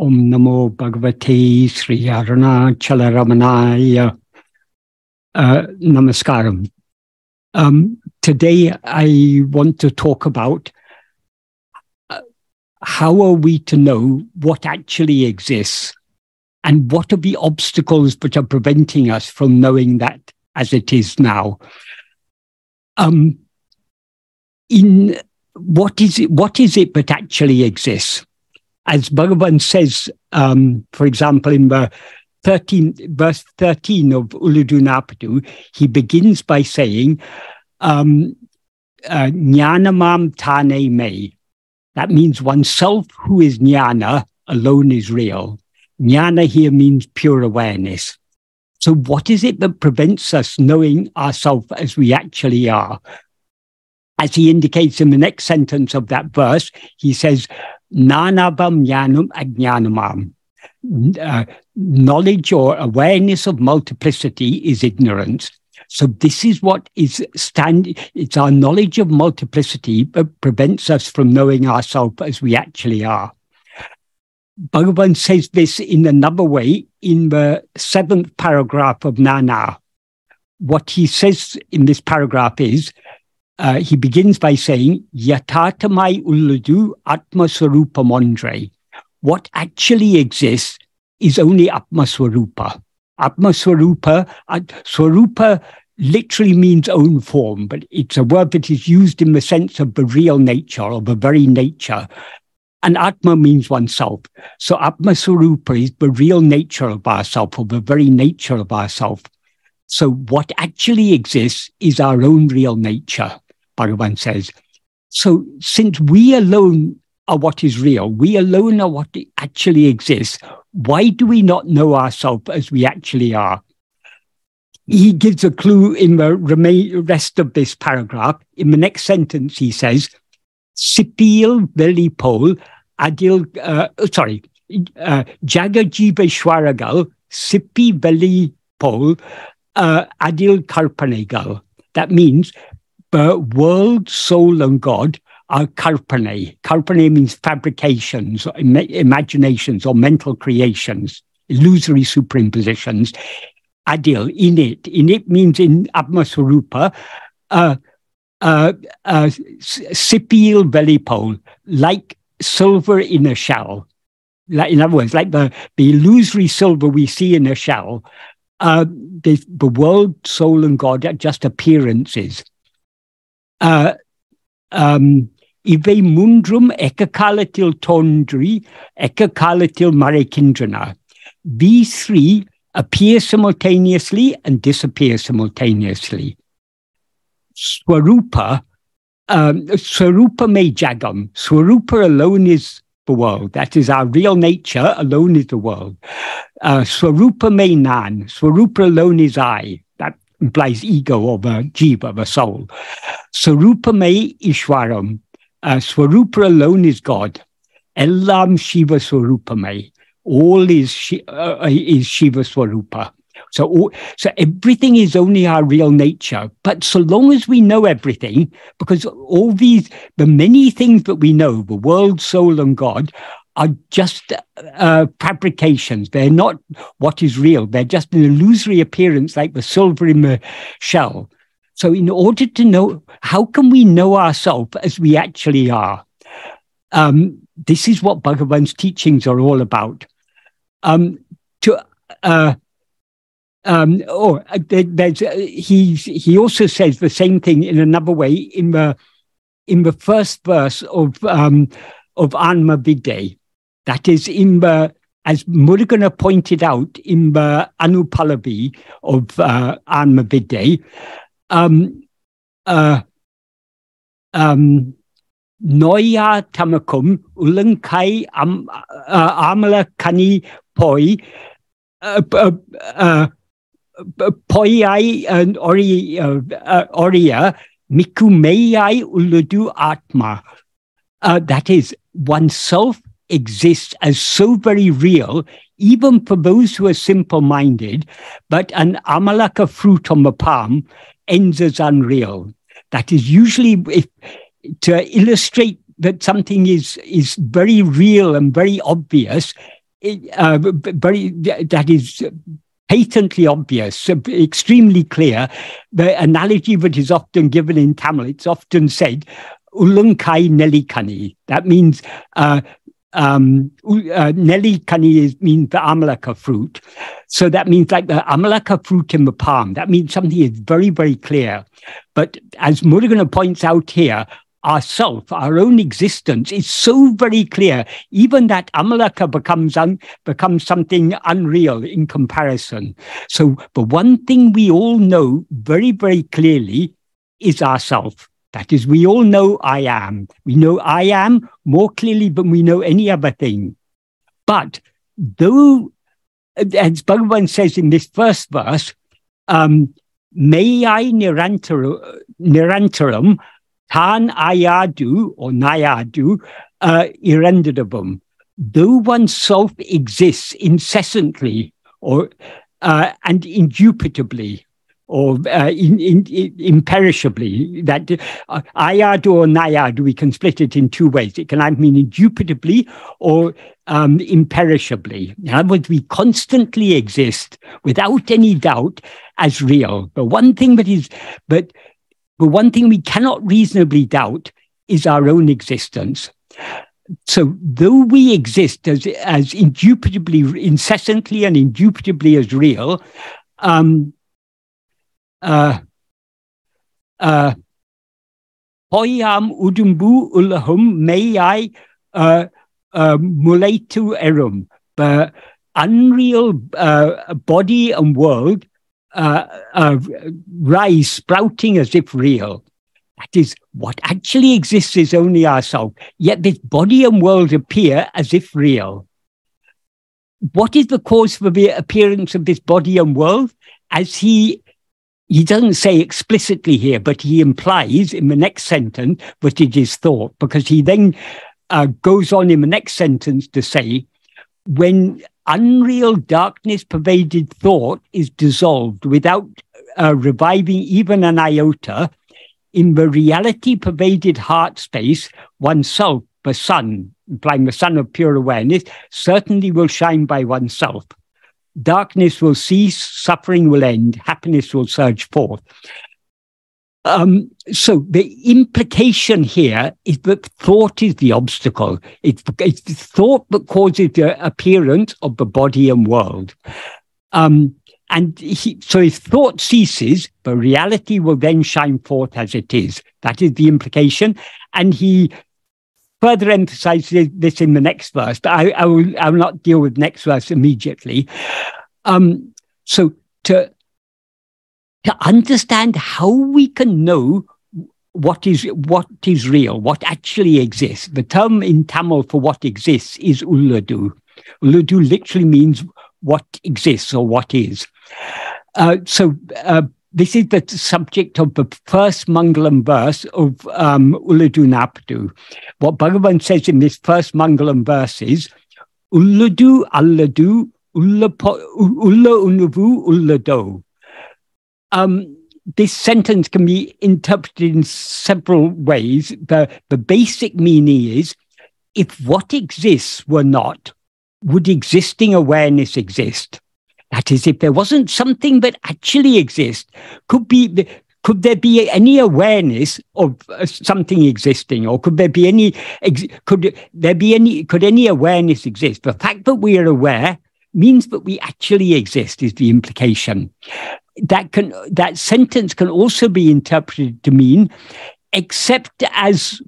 Om Namo Bhagavate Sri Arunachala Ramanaya. Uh, namaskaram. Um, today I want to talk about uh, how are we to know what actually exists and what are the obstacles which are preventing us from knowing that as it is now. Um, in what is it, what is it that actually exists? As Bhagavan says, um, for example, in the 13, verse 13 of Ulladu Narpadu, he begins by saying, um, uh, Jnanamam Tane Me. That means oneself who is jnana alone is real. Jnana here means pure awareness. So, what is it that prevents us knowing ourselves as we actually are? As he indicates in the next sentence of that verse, he says, Jnanam Ajnanamam. Uh, knowledge or awareness of multiplicity is ignorance. So this is what is stand. It's our knowledge of multiplicity that prevents us from knowing ourselves as we actually are. Bhagavan says this in another way in the seventh paragraph of Nana. What he says in this paragraph is, uh, he begins by saying, Yatatamai ulladu atma mondre. What actually exists is only atma swarupa. Atma swarupa, uh, swarupa literally means own form, but it's a word that is used in the sense of the real nature or the very nature. And Atma means oneself. So Atma Swarupa is the real nature of ourself or the very nature of ourself. So what actually exists is our own real nature, Bhagavan says. So since we alone are what is real, we alone are what actually exists, why do we not know ourselves as we actually are? He gives a clue in the rest of this paragraph. In the next sentence, he says, Sipil Velipol Adil, uh, sorry, uh, Jagajiveshwaragal Sipi Velipol uh, Adil Karpanegal. That means the world, soul, and God are karpane. Karpane means fabrications, Im- imaginations, or mental creations, illusory superimpositions. Adil, in it. Means in Atmaswarupa, uh, uh, uh, sipil velipol, like silver in a shell. Like, in other words, like the, the illusory silver we see in a shell, uh, the, the world, soul, and God are just appearances. Uh, um, Ive mundrum ekakalatil tondri, ekakalatil marekindrana. These three appear simultaneously and disappear simultaneously. Swarupa, um, Swarupa me jagam. Swarupa alone is the world. That is our real nature, alone is the world. Uh, Swarupa me nan. Swarupa alone is I. Implies ego or the jiva, the soul. Swarupa me ishwaram. Uh, Swarupa alone is God. Ellam Shiva Swarupamai. All is, uh, is Shiva Swarupa. So, so everything is only our real nature. But so long as we know everything, because all these, the many things that we know, the world, soul, and God, are just uh, fabrications. They're not what is real. They're just an illusory appearance, like the silver in the shell. So, in order to know, how can we know ourselves as we actually are? Um, this is what Bhagavan's teachings are all about. Um, to uh, um, or oh, uh, he he also says the same thing in another way in the in the first verse of um, of Anma Viddai. That is in the as Muruganar pointed out in the Anupalavi of uh, Anma Um, uh, um, Noya tamakum ulangkai am, uh, amala kani poi uh, uh, uh, poiai and ori, uh, uh, oria uludu atma. Uh, that is, oneself exists as so very real, even for those who are simple minded, but an amalaka fruit on the palm ends as unreal. That is usually if, to illustrate that something is, is very real and very obvious, uh, very that is patently obvious, extremely clear. The analogy that is often given in Tamil, it's often said, Ulunkai Nelikani. That means uh, um, uh, Nelikani means the Amalaka fruit. So that means like the Amalaka fruit in the palm. That means something is very, very clear. But as Muruganar points out here, ourself, our own existence is so very clear, even that Amalaka becomes un, becomes something unreal in comparison. So the one thing we all know very, very clearly is ourself. That is, we all know I am. We know I am more clearly than we know any other thing. But though, as Bhagavan says in this first verse, um, may I nirantaram, Tan ayadu or nayadu uh, irendidabum. Though oneself exists incessantly or uh, and indubitably or uh, in, in, in, imperishably, that uh, ayadu or nayadu, we can split it in two ways. It can either mean indubitably or um, imperishably. In other words, we constantly exist without any doubt as real. But one thing that is, but but one thing we cannot reasonably doubt is our own existence. So, though we exist as, as indubitably, incessantly and indubitably as real, um, uh, uh, udumbu ulahum may I uh, uh, mulatu erum, the unreal uh, body and world uh, uh, rise sprouting as if real. That is, what actually exists is only ourselves, yet this body and world appear as if real. What is the cause for the appearance of this body and world? As he he doesn't say explicitly here, but he implies in the next sentence that it is thought, because he then uh, goes on in the next sentence to say, when unreal darkness pervaded thought is dissolved without uh, reviving even an iota, in the reality pervaded heart space, oneself, the sun, implying the sun of pure awareness, certainly will shine by oneself. Darkness will cease, suffering will end, happiness will surge forth. Um, so the implication here is that thought is the obstacle. It's, it's thought that causes the appearance of the body and world. Um, and he, so if thought ceases, the reality will then shine forth as it is. That is the implication. And he further emphasize this in the next verse, but I, I, will, I will not deal with next verse immediately. Um, so to to understand how we can know what is what is real, what actually exists. The term in Tamil for what exists is ulladu. Ulladu literally means what exists or what is. Uh, so uh, this is the subject of the first Mangalam verse of um, Ulladu Narpadu. What Bhagavan says in this first Mangalam verse is Ulladu Alladu Ulla Unuvu Ullado. Um, this sentence can be interpreted in several ways. The, the basic meaning is if what exists were not, would existing awareness exist? That is, if there wasn't something that actually exists, could be could there be any awareness of uh, something existing, or could there be any could there be any could any awareness exist? The fact that we are aware means that we actually exist is the implication that can that sentence can also be interpreted to mean except as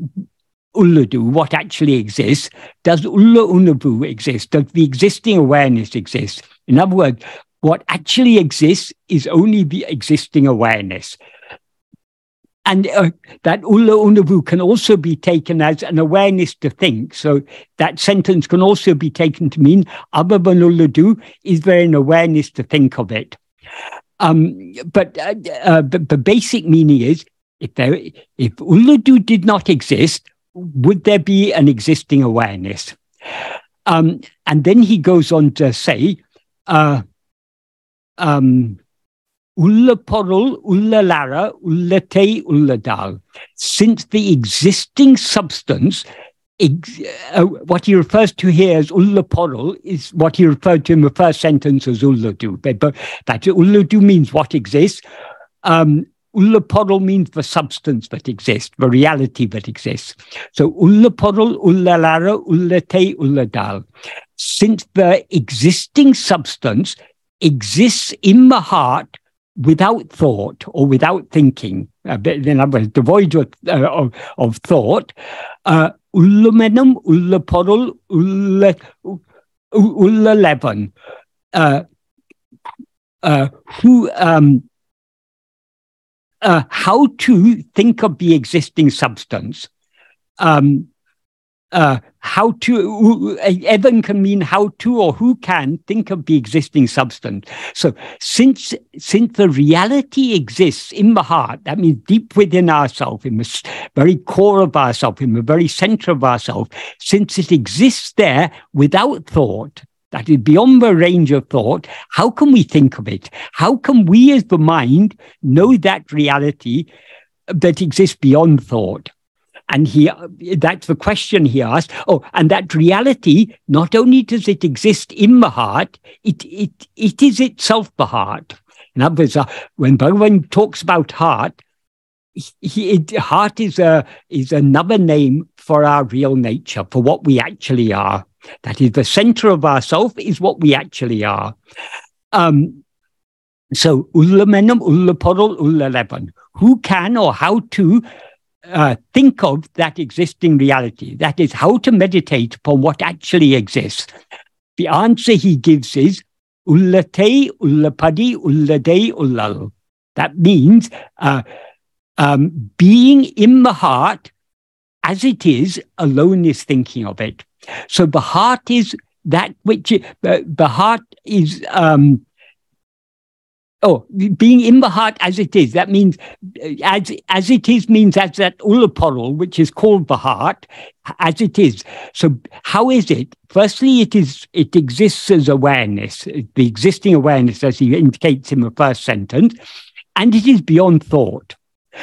Ulladu, what actually exists, does Ulla Unabu exist? Does the existing awareness exist? In other words, what actually exists is only the existing awareness. And uh, that Ulla Unabu can also be taken as an awareness to think. So that sentence can also be taken to mean, other than Ulladu, is there an awareness to think of it? Um, but uh, uh, the, the, basic meaning is if there, if Ulladu did not exist, would there be an existing awareness? Um, and then he goes on to say, uh, um, Ulla porul, ulla lara, ulla te, ulla dal. Since the existing substance uh, what he refers to here as ulla is what he referred to in the first sentence as ulladu. But, but that ulladu means what exists. Um, ulla porul means the substance that exists, the reality that exists. So ulla porul, ulla lara, ulla te, ulla dal. Since the existing substance exists in the heart without thought or without thinking, uh, in other devoid of, uh, of, of thought, uh, ullumenum, ullaporul, ulla, ullalevan, uh, uh, who, um, uh, how to think of the existing substance. Um, uh, how to even can mean how to or who can think of the existing substance so since since the reality exists in the heart that means deep within ourselves in the very core of ourselves in the very center of ourselves since it exists there without thought that is beyond the range of thought how can we think of it how can we as the mind know that reality that exists beyond thought and he, that's the question he asked. Oh, and that reality, not only does it exist in the heart, it, it, it is itself the heart. In other words, uh, when Bhagavan talks about heart, he, it, heart is a is another name for our real nature, for what we actually are. That is the center of ourself is what we actually are. Um, so ulla menam, ulla porul, ulla levan. Who can or how to uh, think of that existing reality. That is how to meditate upon what actually exists. The answer he gives is ullate, ullapadi, ullade, ullal. That means uh, um, being in the heart as it is, alone is thinking of it. So the heart is that which uh, the heart is um, Oh, being in the heart as it is. That means uh, as as it is means as that ulaporul, which is called the heart, as it is. So how is it? Firstly, it is it exists as awareness, the existing awareness, as he indicates in the first sentence, and it is beyond thought.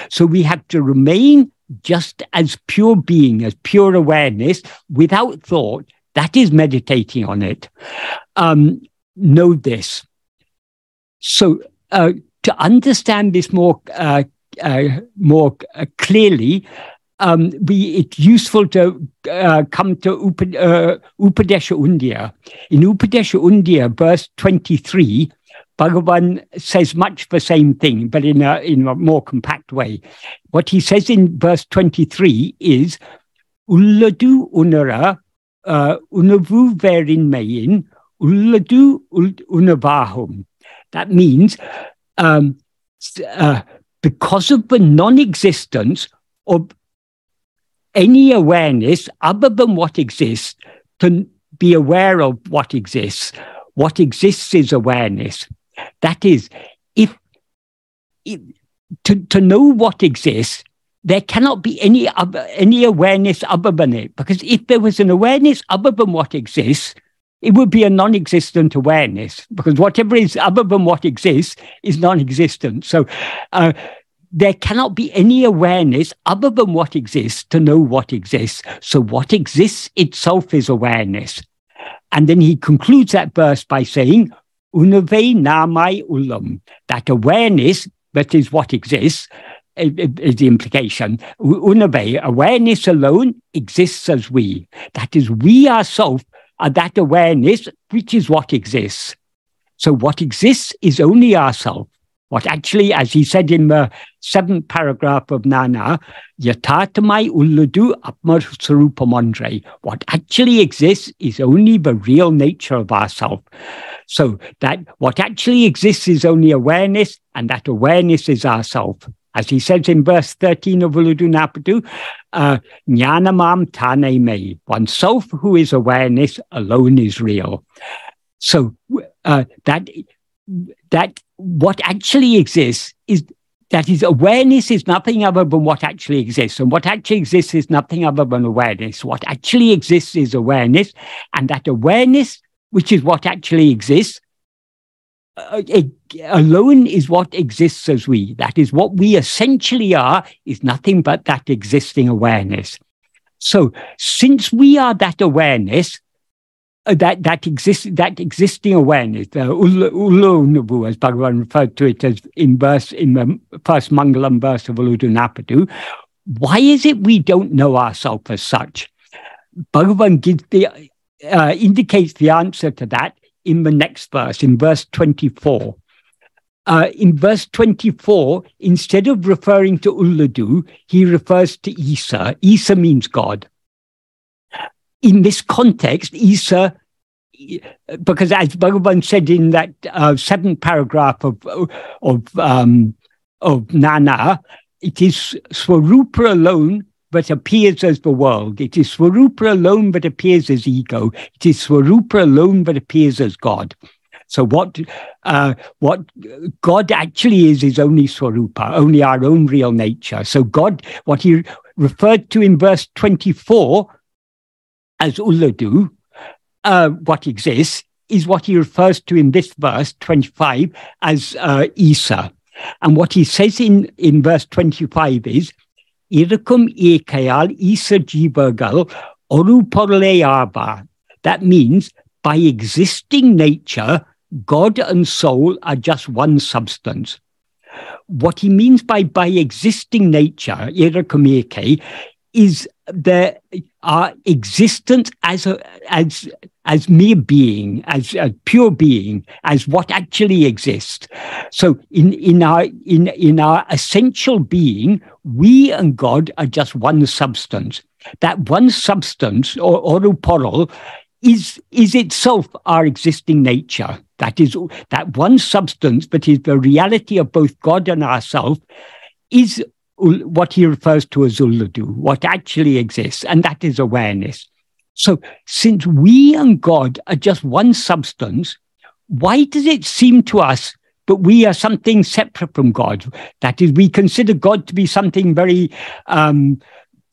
So we have to remain just as pure being, as pure awareness, without thought. That is meditating on it. Um, know this so uh, to understand this more uh, uh, more uh, clearly, um, we, it's useful to uh, come to Up, uh, Upadesha Undiyar. In Upadesha Undiyar, verse 23, Bhagavan says much the same thing, but in a, in a more compact way. What he says in verse 23 is, Ulladu unara, uh, unavu verin mayin, ulladu unavahum. That means um, uh, because of the non existence of any awareness other than what exists, to be aware of what exists. What exists is awareness. That is, if, if to, to know what exists, there cannot be any other, any awareness other than it. Because if there was an awareness other than what exists, it would be a non existent awareness because whatever is other than what exists is non existent. So uh, there cannot be any awareness other than what exists to know what exists. So what exists itself is awareness. And then he concludes that verse by saying, Unave namai ulam, that awareness that is what exists is the implication. Unave, awareness alone exists as we. That is, we ourselves uh, that awareness, which is what exists. So what exists is only ourself. What actually, as he said in the seventh paragraph of Nana, Yatatamai Ulludu Atmar. What actually exists is only the real nature of ourself. So that what actually exists is only awareness, and that awareness is ourself. As he says in verse 13 of Ulladu Narpadu, uh, Tane Me, oneself who is awareness alone is real. So uh, that that what actually exists is that is awareness is nothing other than what actually exists and what actually exists is nothing other than awareness what actually exists is awareness and that awareness which is what actually exists uh, it, alone is what exists as we. That is what we essentially are, is nothing but that existing awareness. So since we are that awareness, that that exists that existing awareness, the uh, as Bhagavan referred to it as in verse in the first Mangalam verse of Ulladu Why is it we don't know ourselves as such? Bhagavan gives the uh, indicates the answer to that in the next verse, in verse 24. Uh, in verse 24, instead of referring to Ulladu, he refers to Isa. Isa means God. In this context, Isa, because as Bhagavan said in that uh, seventh paragraph of, of, um, of Nana, it is Swarupa alone but appears as the world. It is Swarupa alone but appears as ego. It is Swarupa alone but appears as God. So what uh, what God actually is is only Swarupa, only our own real nature. So God, what he referred to in verse 24 as Ulladu, uh, what exists, is what he refers to in this verse 25 as uh, Isa. And what he says in, in verse 25 is, Irakum ekayal Isa jivagal oru That means by existing nature, God and soul are just one substance. What he means by by existing nature, is the our existence as a as as mere being, as pure being, as what actually exists. So in in our in in our essential being, we and God are just one substance. That one substance, or oru is is itself our existing nature. That is that one substance, but is the reality of both God and ourself, is what he refers to as Ulladu, what actually exists, and that is awareness. So, since we and God are just one substance, why does it seem to us that we are something separate from God? That is, we consider God to be something very, um,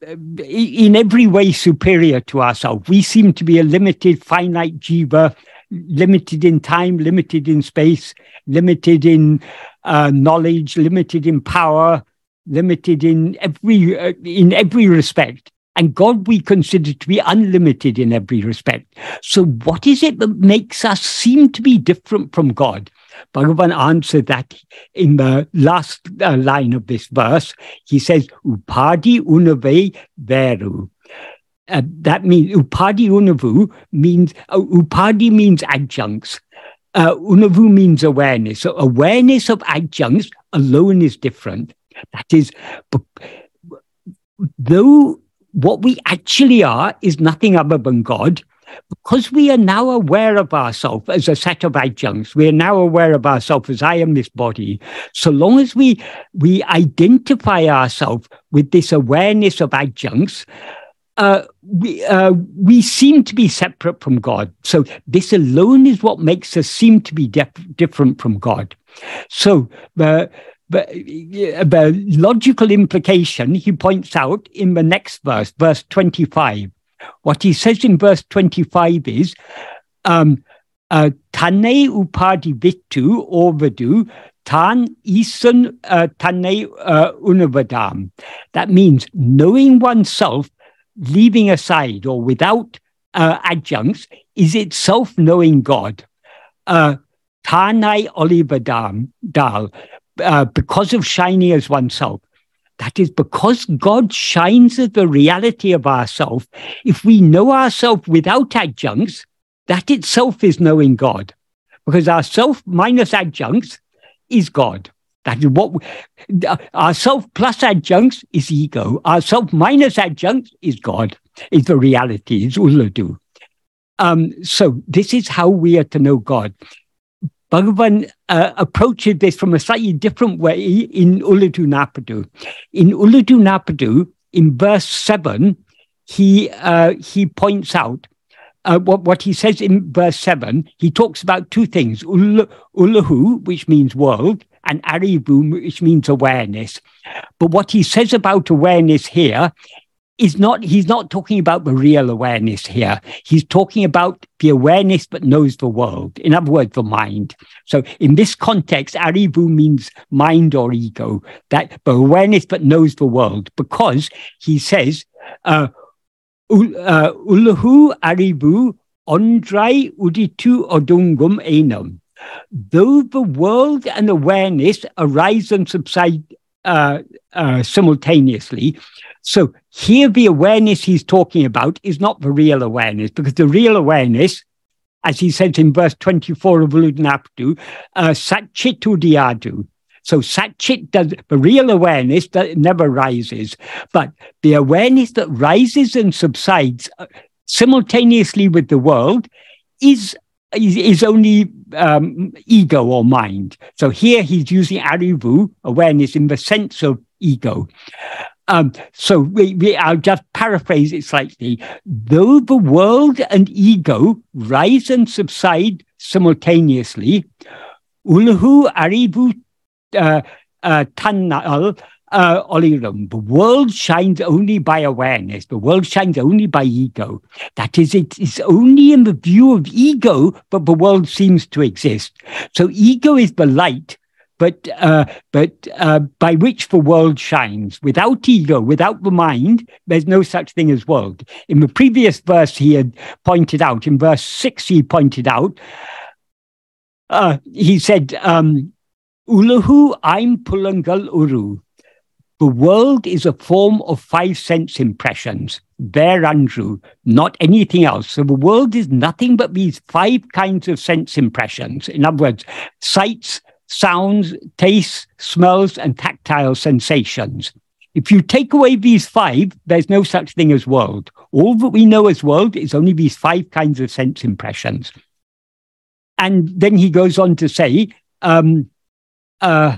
in every way superior to ourselves. We seem to be a limited, finite jiva limited in time, limited in space, limited in uh, knowledge, limited in power, limited in every uh, in every respect. And God we consider to be unlimited in every respect. So what is it that makes us seem to be different from God? Bhagavan answered that in the last uh, line of this verse. He says, Upadi unave veru. Uh, that means upadi unavu means uh, upadi means adjuncts. Uh, unavu means awareness. So awareness of adjuncts alone is different. That is, though what we actually are is nothing other than God, because we are now aware of ourselves as a set of adjuncts, we are now aware of ourselves as I am this body. So long as we we identify ourselves with this awareness of adjuncts, uh, we, uh, we seem to be separate from God. So this alone is what makes us seem to be def- different from God. So the, the, logical implication he points out in the next verse, verse 25. What he says in verse 25 is, um, Tane upadi vitu ovadu tan isan uh, tane uh, unavadam. That means knowing oneself leaving aside or without uh, adjuncts is itself knowing God. Uh, Tanai Olivadam Dal, uh, because of shining as oneself. That is because God shines as the reality of ourself. If we know ourself without adjuncts, that itself is knowing God. Because ourself minus adjuncts is God. That is what we, our self plus adjuncts is ego. Our self minus adjuncts is God, is the reality, is Ulladu. Um, so this is how we are to know God. Bhagavan uh, approaches this from a slightly different way in Ulladu Narpadu. In Ulladu Narpadu, in verse 7, he, uh, he points out uh, what, what he says in verse 7, he talks about two things, Ullahu, which means world, and Arivu, which means awareness. But what he says about awareness here is not, he's not talking about the real awareness here. He's talking about the awareness that knows the world. In other words, the mind. So in this context, Arivu means mind or ego, that the awareness that knows the world, because he says, uh, uh, Ulahu Aribu Ondrai Uditu Odungum Enum. Though the world and awareness arise and subside uh, uh, simultaneously, so here the awareness he's talking about is not the real awareness, because the real awareness, as he says in verse 24 of Ulladu Narpadu, uh, Satchitu Diadu. So Satchit does the real awareness that never rises, but the awareness that rises and subsides uh, simultaneously with the world is is only um, ego or mind. So here he's using arivu, awareness, in the sense of ego. Um, so we, we, I'll just paraphrase it slightly. Though the world and ego rise and subside simultaneously, ulhu arivu uh, uh, tannal uh, Oliram, the world shines only by awareness. The world shines only by ego. That is, it is only in the view of ego, but the world seems to exist. So ego is the light, but uh, but uh, by which the world shines. Without ego, without the mind, there's no such thing as world. In the previous verse, he had pointed out. In verse six, he pointed out. Uh, he said, um, "Ulahu I'm pulangal uru." The world is a form of five sense impressions. There, Andrew, not anything else. So the world is nothing but these five kinds of sense impressions. In other words, sights, sounds, tastes, smells, and tactile sensations. If you take away these five, there's no such thing as world. All that we know as world is only these five kinds of sense impressions. And then he goes on to say, um, uh,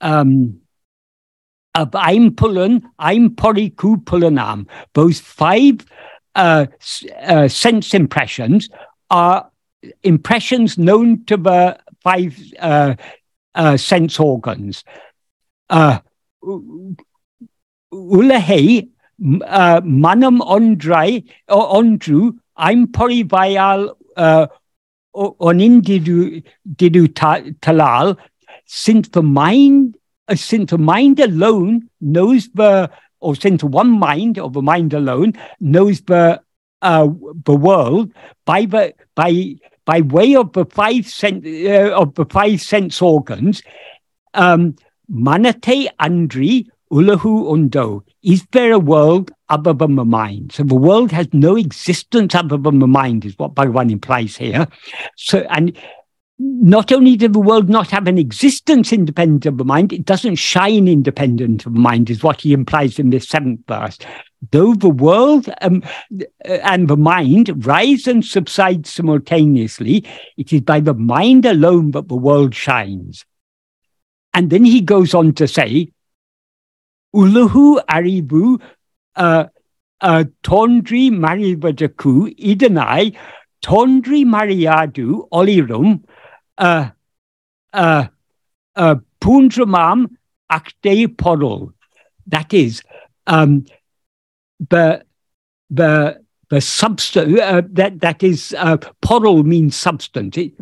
um, of I'm Pullen, I'm Poriku Pullanam. Those five uh, uh, sense impressions are impressions known to the five uh, uh, sense organs. Uh, Ulahe, uh, Manam Ondrai, Ondru, I'm Porivayal uh, Onindidu Didu Talal, since the mind a since mind alone knows the, or since one mind of a mind alone knows the uh, the world by the by by way of the five sense uh, of the five sense organs. Um, manate andri ulahu undo. Is there a world other than the mind? So the world has no existence other than the mind, is what Bhagavan implies here. So and not only does the world not have an existence independent of the mind, it doesn't shine independent of mind, is what he implies in this seventh verse. Though the world um, and the mind rise and subside simultaneously, it is by the mind alone that the world shines. And then he goes on to say, Uluhu Aribu uh, uh, Tondri Marivadaku Idanai Tondri Mariadu Olirum Pundramam Akde Porol. That is, um, the, the, the substance, uh, that, that is, uh, means substance. It,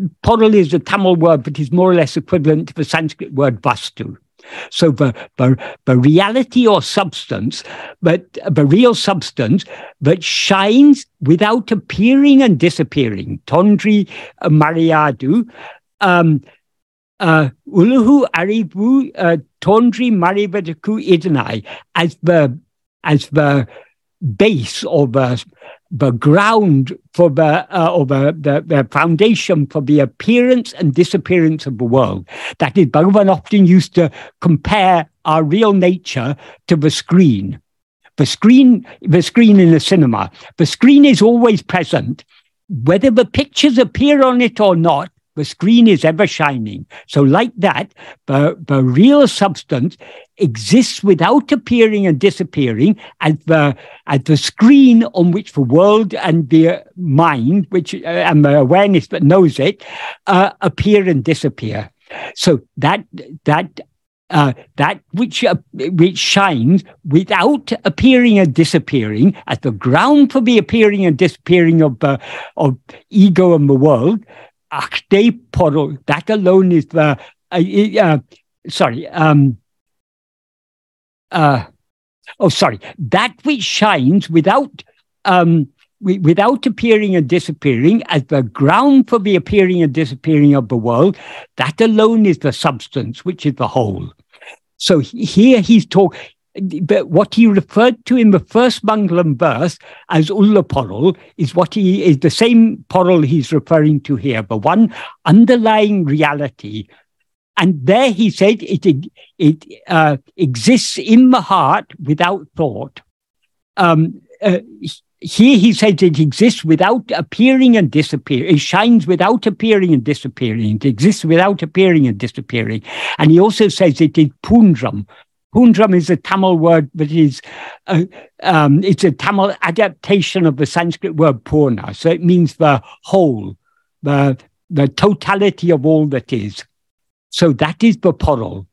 is a Tamil word, but is more or less equivalent to the Sanskrit word vastu. So the, the, the reality or substance, but the real substance that shines without appearing and disappearing. Tondri Mariadu, um, uh, Uluhu Aribu uh, Tondri Marivadaku Idanai as the as the base or the the ground for the uh, or the, the, the foundation for the appearance and disappearance of the world. That is, Bhagavan often used to compare our real nature to the screen. The screen, the screen in the cinema. The screen is always present. Whether the pictures appear on it or not, the screen is ever shining. So, like that, the, real substance exists without appearing and disappearing as the, as the screen on which the world and the mind, which uh, and the awareness that knows it, uh, appear and disappear. So that that uh, that which uh, which shines without appearing and disappearing as the ground for the appearing and disappearing of uh, of ego and the world Akde Poro, that alone is the, uh, uh, sorry, um, uh, oh, sorry, that which shines without um, without appearing and disappearing as the ground for the appearing and disappearing of the world, that alone is the substance, which is the whole. So here he's talking, what he referred to in the first Mangalam verse as Ullaporul is what he is the same porul he's referring to here, the one underlying reality. And there he said it, it uh, exists in the heart without thought. Um, uh, here he says it exists without appearing and disappearing. It shines without appearing and disappearing. It exists without appearing and disappearing. And he also says it is pundram. Pundram is a Tamil word, but is um, it's a Tamil adaptation of the Sanskrit word purna. So it means the whole, the the totality of all that is. So that is the porul.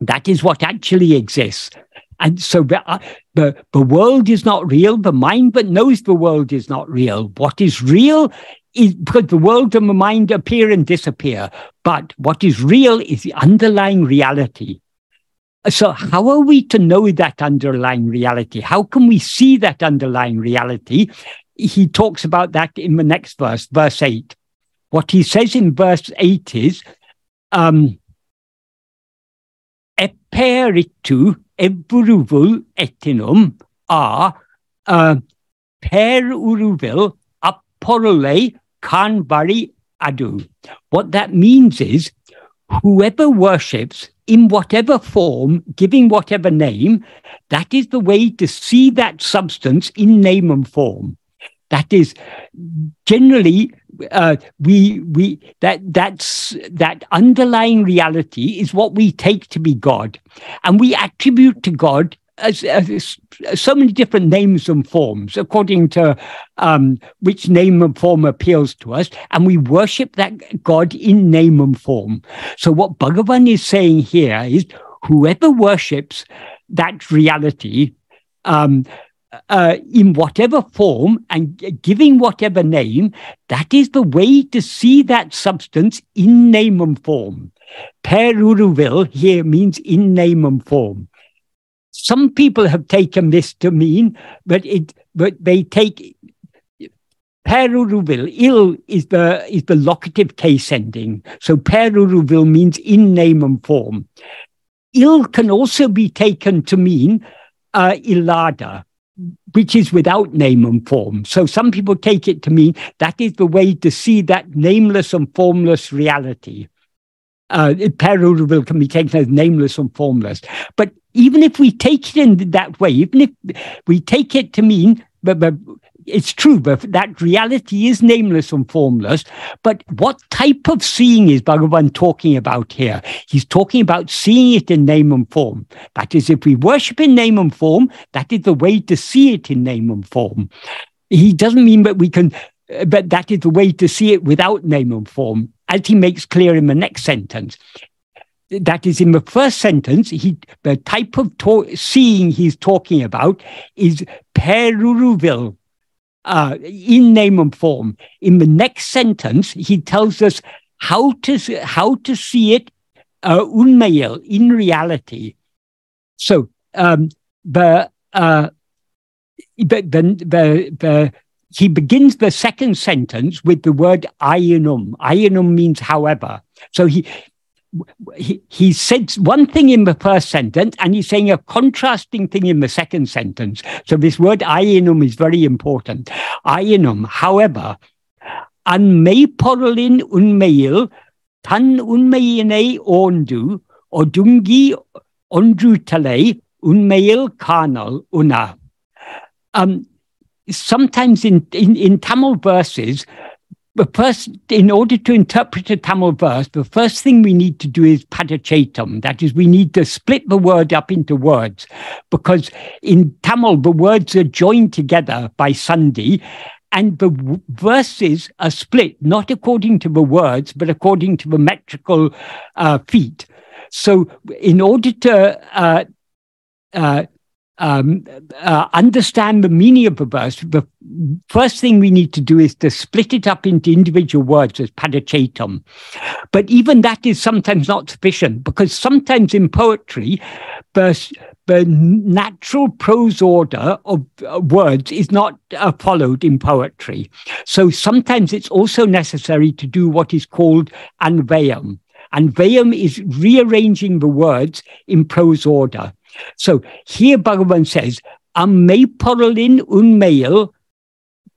That is what actually exists. And so the, uh, the, the world is not real. The mind that knows the world is not real. What is real is because the world and the mind appear and disappear. But what is real is the underlying reality. So, how are we to know that underlying reality? How can we see that underlying reality? He talks about that in the next verse, verse 8. What he says in verse 8 is, um, Eperitu Eburuvul etinum are uh, per uruvil aporole kanbari adu. What that means is whoever worships in whatever form, giving whatever name, that is the way to see that substance in name and form. That is generally uh, we we that that's that underlying reality is what we take to be God, and we attribute to God as, as, so many different names and forms according to um, which name and form appeals to us, and we worship that God in name and form. So what Bhagavan is saying here is whoever worships that reality. Um, uh, in whatever form and giving whatever name, that is the way to see that substance in name and form. Per uruvil here means in name and form. Some people have taken this to mean, but it, but they take per uruvil. Il is the is the locative case ending. So per uruvil means in name and form. Il can also be taken to mean uh, ilada, which is without name and form. So some people take it to mean that is the way to see that nameless and formless reality. Uh, can be taken as nameless and formless. But even if we take it in that way, even if we take it to mean but, but it's true, but that reality is nameless and formless. But what type of seeing is Bhagavan talking about here? He's talking about seeing it in name and form. That is, if we worship in name and form, that is the way to see it in name and form. He doesn't mean that we can, but that is the way to see it without name and form, as he makes clear in the next sentence that is in the first sentence, he, the type of to- seeing he's talking about is peruruvil, uh, in name and form. In the next sentence, he tells us how to how to see it uh, unmayel in reality. So um, the, uh, the, the the the he begins the second sentence with the word ayinum. Ayinum means however. So he he, he said one thing in the first sentence and he's saying a contrasting thing in the second sentence. So this word ayinum is very important. Ayinum, however, unmayporlin unmail tan unmayine ondu odungi ondrutale unmail kanal una. Um, sometimes in, in, in Tamil verses, the first, in order to interpret a Tamil verse, the first thing we need to do is padachetam. That is, we need to split the word up into words because in Tamil, the words are joined together by sandhi and the w- verses are split not according to the words, but according to the metrical uh, feet. So, in order to uh, uh, um, uh, understand the meaning of a verse, the first thing we need to do is to split it up into individual words as padachatam. But even that is sometimes not sufficient because sometimes in poetry, the, the natural prose order of uh, words is not uh, followed in poetry. So sometimes it's also necessary to do what is called anvayam. Anvayam is rearranging the words in prose order. So here Bhagavan says, Ammeiporalin unmayal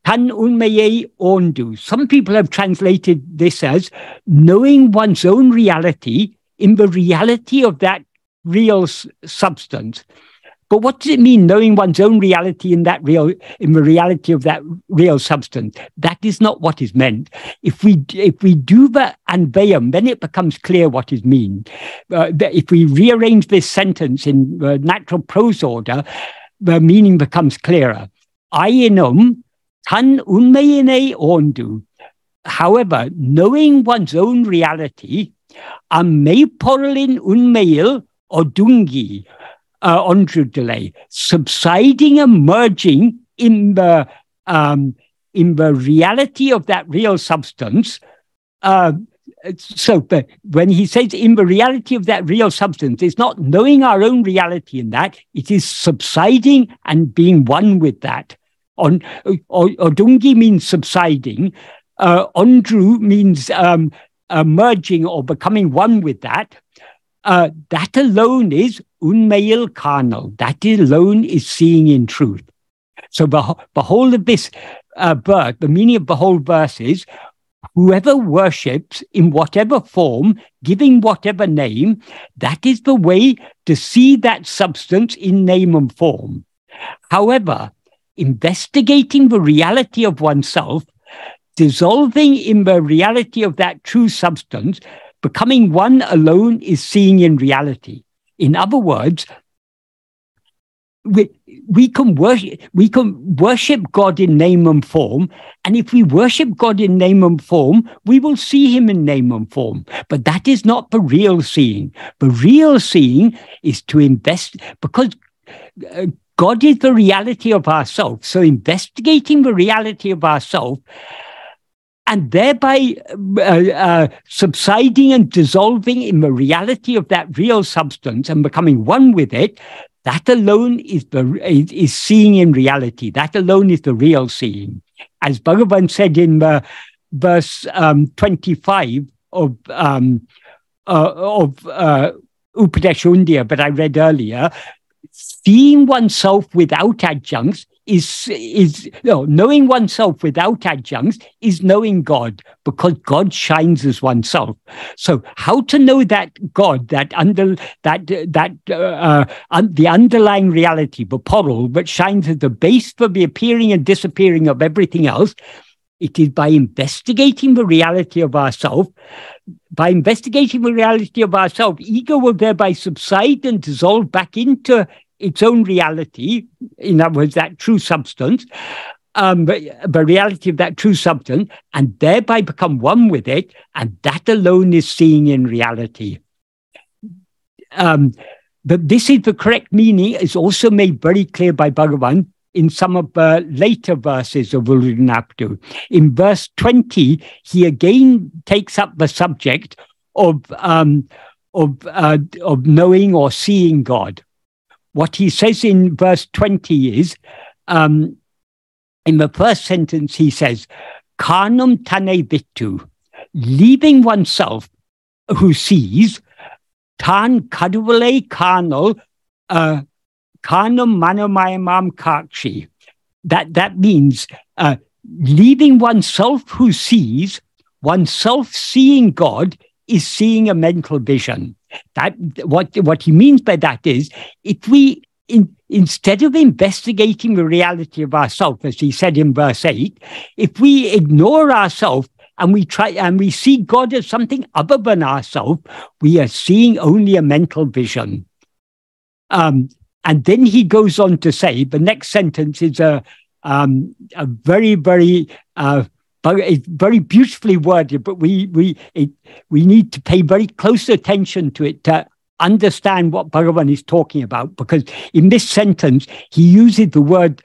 tan unmaye ondu. Some people have translated this as knowing one's own reality in the reality of that real substance. But what does it mean, knowing one's own reality in that real, in the reality of that real substance? That is not what is meant. If we if we do the anvayam, then it becomes clear what is mean. Uh, if we rearrange this sentence in the natural prose order, the meaning becomes clearer. Ayinum tan unmayine ondu. However, knowing one's own reality, ameporlin unmayil odungi uh, delay, subsiding and merging in the um, in the reality of that real substance. Uh, so but when he says in the reality of that real substance, it's not knowing our own reality in that, it is subsiding and being one with that. On Odungi means subsiding. Uh, Andrew means um, uh, merging or becoming one with that. Uh, that alone is unmail carnal. That alone is seeing in truth. So whole of this uh, verse, the meaning of the whole verse is whoever worships in whatever form, giving whatever name, that is the way to see that substance in name and form. However, investigating the reality of oneself, dissolving in the reality of that true substance, Becoming one alone is seeing in reality. In other words, we, we can worship we can worship God in name and form, and if we worship God in name and form, we will see Him in name and form. But that is not the real seeing. The real seeing is to invest because. Uh, God is the reality of ourselves. So investigating the reality of ourselves and thereby uh, uh, subsiding and dissolving in the reality of that real substance and becoming one with it, that alone is the is, seeing in reality. That alone is the real seeing. As Bhagavan said in the verse um, 25 of um, uh, of uh, Upadesha but I read earlier, seeing oneself without adjuncts is is you know, knowing oneself without adjuncts is knowing God because God shines as oneself. So how to know that God that under that that uh, uh, the underlying reality, the portal, but shines as the base for the appearing and disappearing of everything else. It is by investigating the reality of ourself. By investigating the reality of ourself, ego will thereby subside and dissolve back into its own reality, in other words, that true substance, um, the reality of that true substance, and thereby become one with it, and that alone is seeing in reality. Um, but this is the correct meaning, is also made very clear by Bhagavan in some of the later verses of Ulladu Narpadu. In verse 20, he again takes up the subject of, um, of, uh, of knowing or seeing God what he says in verse 20 is um, in the first sentence, he says, Karnam tane vittu, leaving oneself who sees, tan kaduvale karnal, uh, karnam manamayamam kakshi. That, that means uh, leaving oneself who sees, oneself seeing God is seeing a mental vision. That what what he means by that is if we in, instead of investigating the reality of ourselves, as he said in verse eight, if we ignore ourselves and we try and we see God as something other than ourselves, we are seeing only a mental vision. Um, and then he goes on to say the next sentence is a um, a very very uh, it's very beautifully worded, but we we it, we need to pay very close attention to it to understand what Bhagavan is talking about because in this sentence, he uses the word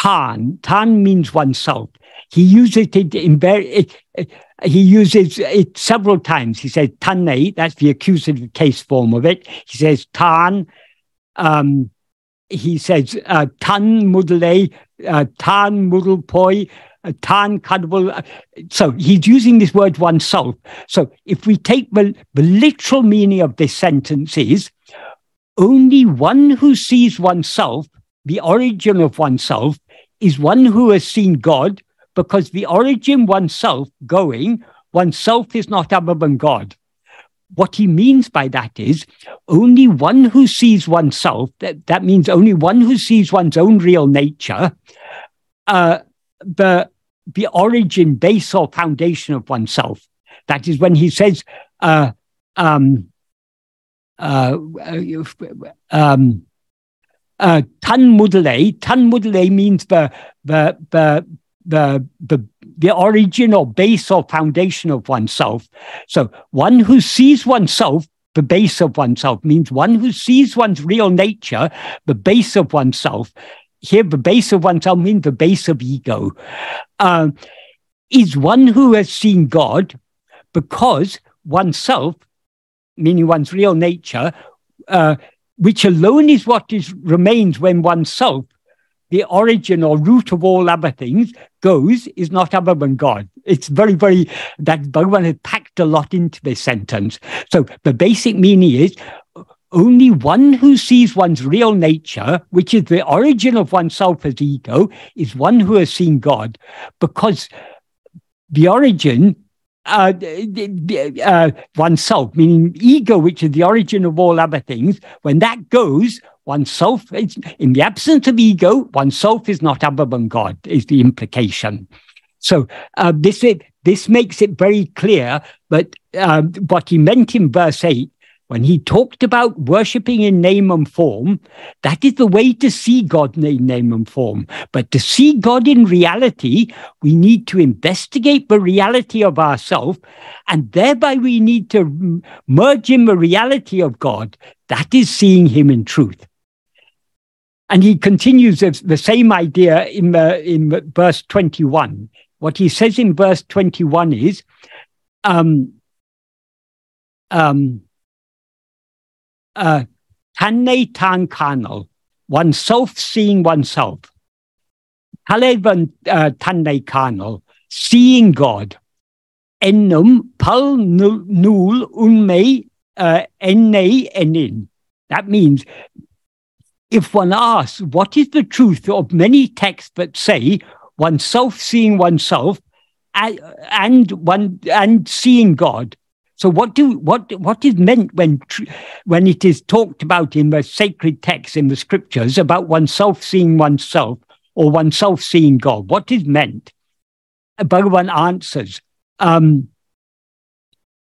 tan. Tan means oneself. He uses it in very, it, he uses it several times. He says tanne, that's the accusative case form of it. He says tan, um, he says uh, tan mudale, uh, tan mudalpoi, tan kadbul. Uh, so he's using this word oneself. So if we take the, the literal meaning of this sentence is only one who sees oneself, the origin of oneself, is one who has seen God because the origin oneself going, oneself is not other than God. What he means by that is only one who sees oneself, that, that means only one who sees one's own real nature, uh, the, the origin, base, or foundation of oneself. That is when he says, uh, um, uh, um, uh, tan mudale. Tan mudale means the the the the the the origin or base or foundation of oneself. So one who sees oneself, the base of oneself, means one who sees one's real nature, the base of oneself. Here, the base of oneself means the base of ego. Uh, is one who has seen God because oneself, meaning one's real nature, uh, which alone is what is remains when oneself the origin or root of all other things goes is not other than God. It's very, very, that Bhagavan has packed a lot into this sentence. So the basic meaning is only one who sees one's real nature, which is the origin of oneself as ego, is one who has seen God because the origin uh, uh, oneself, meaning ego, which is the origin of all other things, when that goes, oneself, is, in the absence of ego, oneself is not other than God, is the implication. So uh, this, this makes it very clear that uh, what he meant in verse 8 when he talked about worshipping in name and form, that is the way to see God in name and form. But to see God in reality, we need to investigate the reality of ourselves, and thereby we need to merge in the reality of God. That is seeing Him in truth. And he continues the same idea in, in verse 21. What he says in verse 21 is, um, um, uh, tan kanal, oneself seeing oneself. Talevan uh, tanne kanal, seeing God. Ennum pal nul unme uh, enne enin. That means if one asks, what is the truth of many texts that say oneself seeing oneself and, and one and seeing God? So what do what what is meant when when it is talked about in the sacred texts in the scriptures about oneself seeing oneself or oneself seeing God? What is meant? Bhagavan answers, um,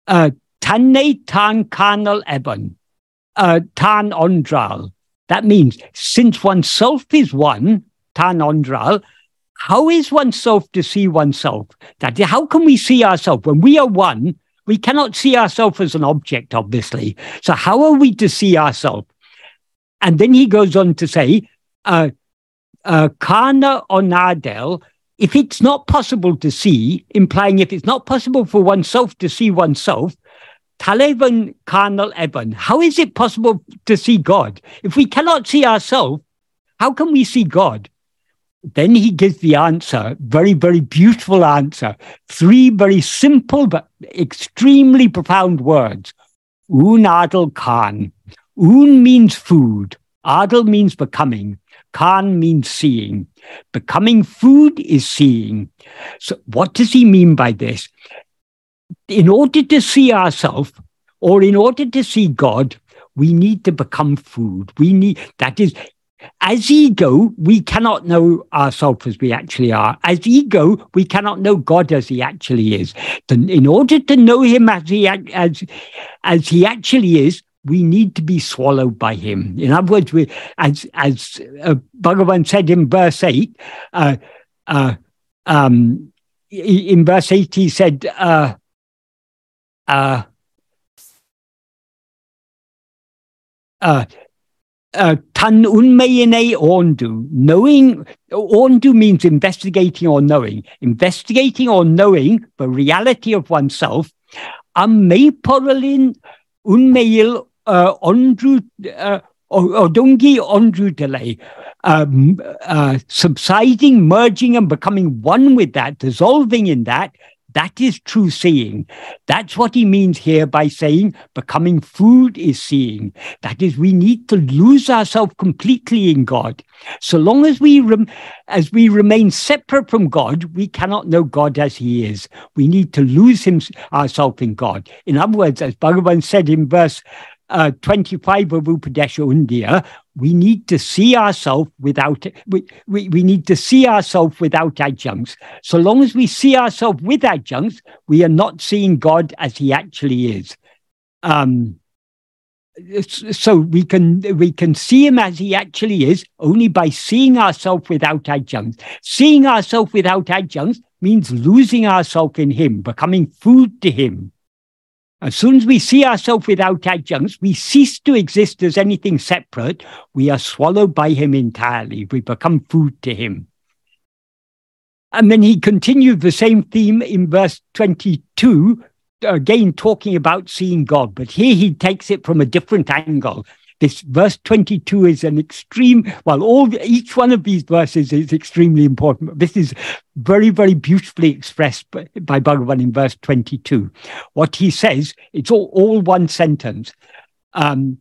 uh, tan kanal eben, uh, tan ondral. That means since oneself is one, tan ondral, how is oneself to see oneself? That how can we see ourselves when we are one? We cannot see ourselves as an object, obviously. So, how are we to see ourselves? And then he goes on to say, uh, uh, Kana if it's not possible to see, implying if it's not possible for oneself to see oneself, Talevan Karnal Evan, how is it possible to see God? If we cannot see ourselves, how can we see God? Then he gives the answer, very, very beautiful answer. Three very simple but extremely profound words. Un Adel Khan. Un means food. Adel means becoming. Khan means seeing. Becoming food is seeing. So, what does he mean by this? In order to see ourselves, or in order to see God, we need to become food. We need, that is, as ego, we cannot know ourselves as we actually are. As ego, we cannot know God as He actually is. In order to know Him as He as as He actually is, we need to be swallowed by Him. In other words, we, as as uh, Bhagavan said in verse eight, uh, uh, um, in verse eight, he said. Uh, uh, uh, tan unmeyene ondu. Knowing, ondu means investigating or knowing. Investigating or knowing the reality of oneself. Am meiporalin unmeil uh, ondru, uh, odungi ondru delay. Um, uh, subsiding, merging, and becoming one with that, dissolving in that, that is true seeing. That's what he means here by saying becoming food is seeing. That is, we need to lose ourselves completely in God. So long as we rem- as we remain separate from God, we cannot know God as He is. We need to lose him ourselves in God. In other words, as Bhagavan said in verse uh, 25 of Upadesha Undiyar, we need to see ourselves without we, we, we need to see ourselves without adjuncts. So long as we see ourselves with adjuncts, we are not seeing God as He actually is. Um, so we can we can see him as he actually is only by seeing ourselves without adjuncts. Seeing ourselves without adjuncts means losing ourselves in him, becoming food to him. As soon as we see ourselves without adjuncts, we cease to exist as anything separate. We are swallowed by him entirely. We become food to him. And then he continued the same theme in verse 22, again talking about seeing God. But here he takes it from a different angle. This verse 22 is an extreme, well, all each one of these verses is extremely important. This is very, very beautifully expressed by, by Bhagavan in verse 22. What he says, it's all, all one sentence. Um,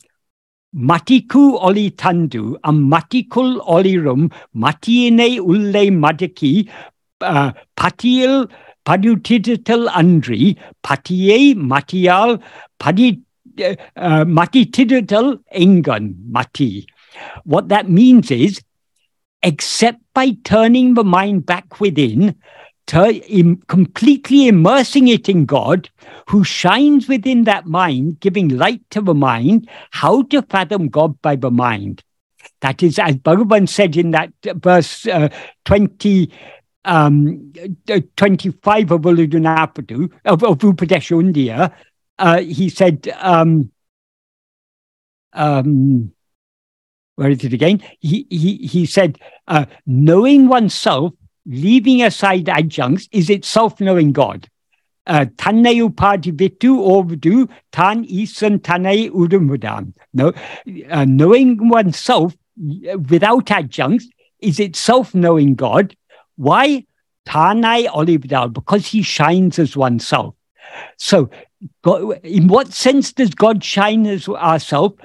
Matiku oli tandu, am matikul olirum, matiine ulle madaki, uh, patil padutital andri, patie matial, padit uh, mati tidital engan mati. What that means is, except by turning the mind back within, Im- completely immersing it in God, who shines within that mind, giving light to the mind, how to fathom God by the mind. That is, as Bhagavan said in that verse uh, 20, um, uh, 25 of Ulladu Narpadu, of, of Upadesha Undiyar, uh, he said, um, um, where is it again? He, he, he said, uh, knowing oneself, leaving aside adjuncts, is itself knowing God. Uh, Tanne upadivitu ovdu tan isan tane udumudam. No, uh, knowing oneself without adjuncts is itself knowing God. Why? Tanai olivdal, because he shines as oneself. So God, in what sense does God shine as ourselves?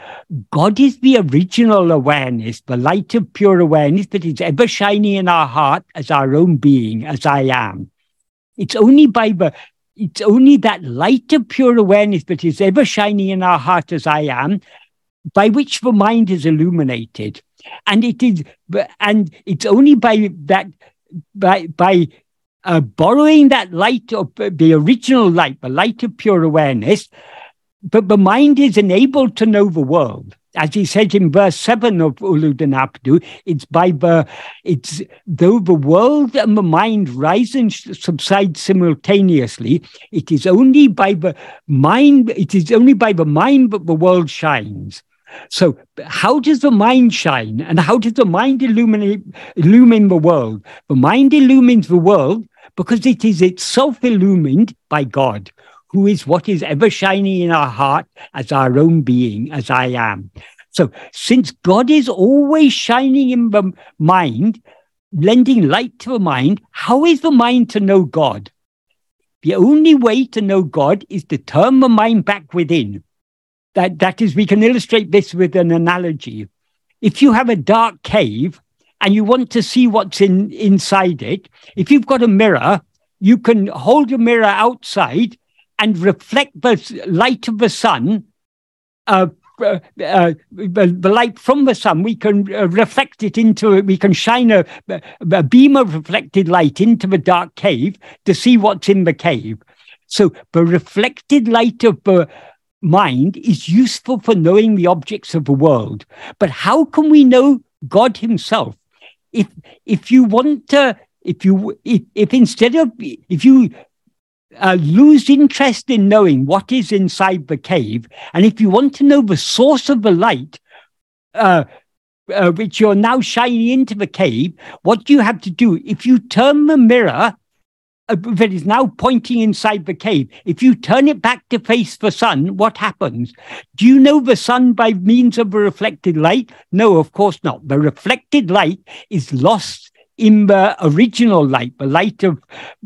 God is the original awareness, the light of pure awareness that is ever shining in our heart as our own being, as I am. It's only by the it's only that light of pure awareness that is ever shining in our heart as I am, by which the mind is illuminated. And it is and it's only by that by by uh, borrowing that light of the original light, the light of pure awareness, but the mind is enabled to know the world. As he says in verse 7 of Ulladu Narpadu, it's by the, it's though the world and the mind rise and subside simultaneously, it is only by the mind, it is only by the mind that the world shines. So, how does the mind shine and how does the mind illuminate, illumine the world? The mind illumines the world because it is itself illumined by God, who is what is ever shining in our heart as our own being, as I am. So, since God is always shining in the mind, lending light to the mind, how is the mind to know God? The only way to know God is to turn the mind back within. That, that is, we can illustrate this with an analogy. If you have a dark cave and you want to see what's in inside it, if you've got a mirror, you can hold your mirror outside and reflect the light of the sun. Uh, uh, uh, the, light from the sun, we can uh, reflect it into, we can shine a, a beam of reflected light into the dark cave to see what's in the cave. So the reflected light of the mind is useful for knowing the objects of the world. But how can we know God Himself? If if you want to if you if, if instead of if you uh, lose interest in knowing what is inside the cave and if you want to know the source of the light uh, uh, which you're now shining into the cave, what do you have to do? If you turn the mirror that is now pointing inside the cave, if you turn it back to face the sun, what happens? Do you know the sun by means of the reflected light? No, of course not. The reflected light is lost in the original light, the light of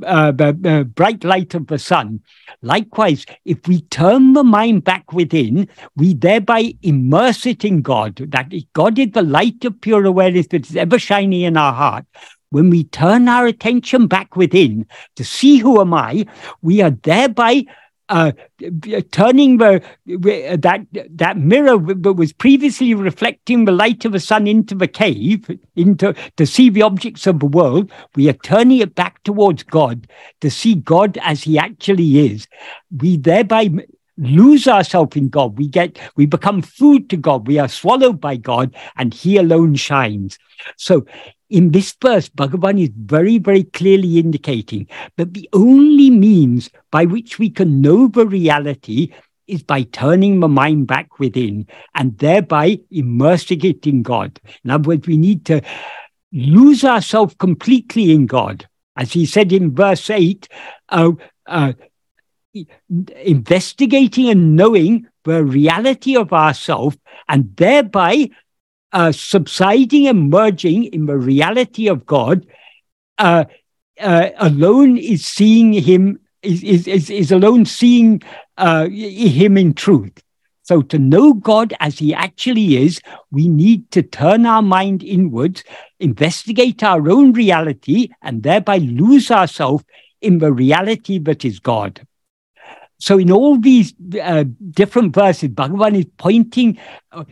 uh, the, the bright light of the sun. Likewise, if we turn the mind back within, we thereby immerse it in God. That God is the light of pure awareness that is ever shining in our heart. When we turn our attention back within to see who am I, we are thereby uh, turning the, that that mirror that was previously reflecting the light of the sun into the cave, into to see the objects of the world, we are turning it back towards God to see God as He actually is. We thereby lose ourselves in God. We get we become food to God. We are swallowed by God, and He alone shines. So in this verse, Bhagavan is very, very clearly indicating that the only means by which we can know the reality is by turning the mind back within and thereby immersing it in God. In other words, we need to lose ourselves completely in God. As he said in verse 8, uh, uh, investigating and knowing the reality of ourself and thereby uh, subsiding and merging in the reality of God, uh, uh, alone is seeing him, is, is, is, is alone seeing uh, him in truth. So, to know God as he actually is, we need to turn our mind inwards, investigate our own reality, and thereby lose ourselves in the reality that is God. So in all these uh, different verses, Bhagavan is pointing, uh,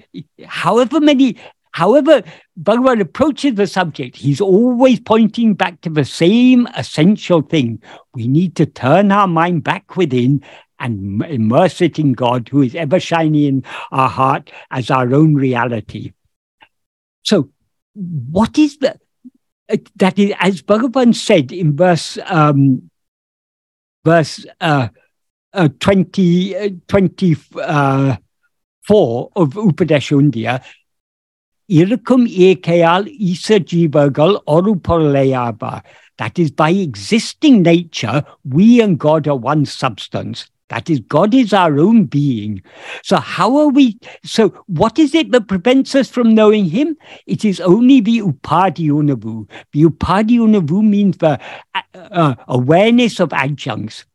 however many, however Bhagavan approaches the subject, he's always pointing back to the same essential thing. We need to turn our mind back within and immerse it in God, who is ever shining in our heart as our own reality. So, what is the that is as Bhagavan said in verse um, verse uh, uh, 20, uh, 24 of Upadesha Undiyar, Irakum ekayal isa jivagal oruporleyaba. That is, by existing nature, we and God are one substance. That is, God is our own being. So, how are we? So, what is it that prevents us from knowing Him? It is only the upadi unavu. The upadi unavu means the uh, uh, awareness of adjuncts.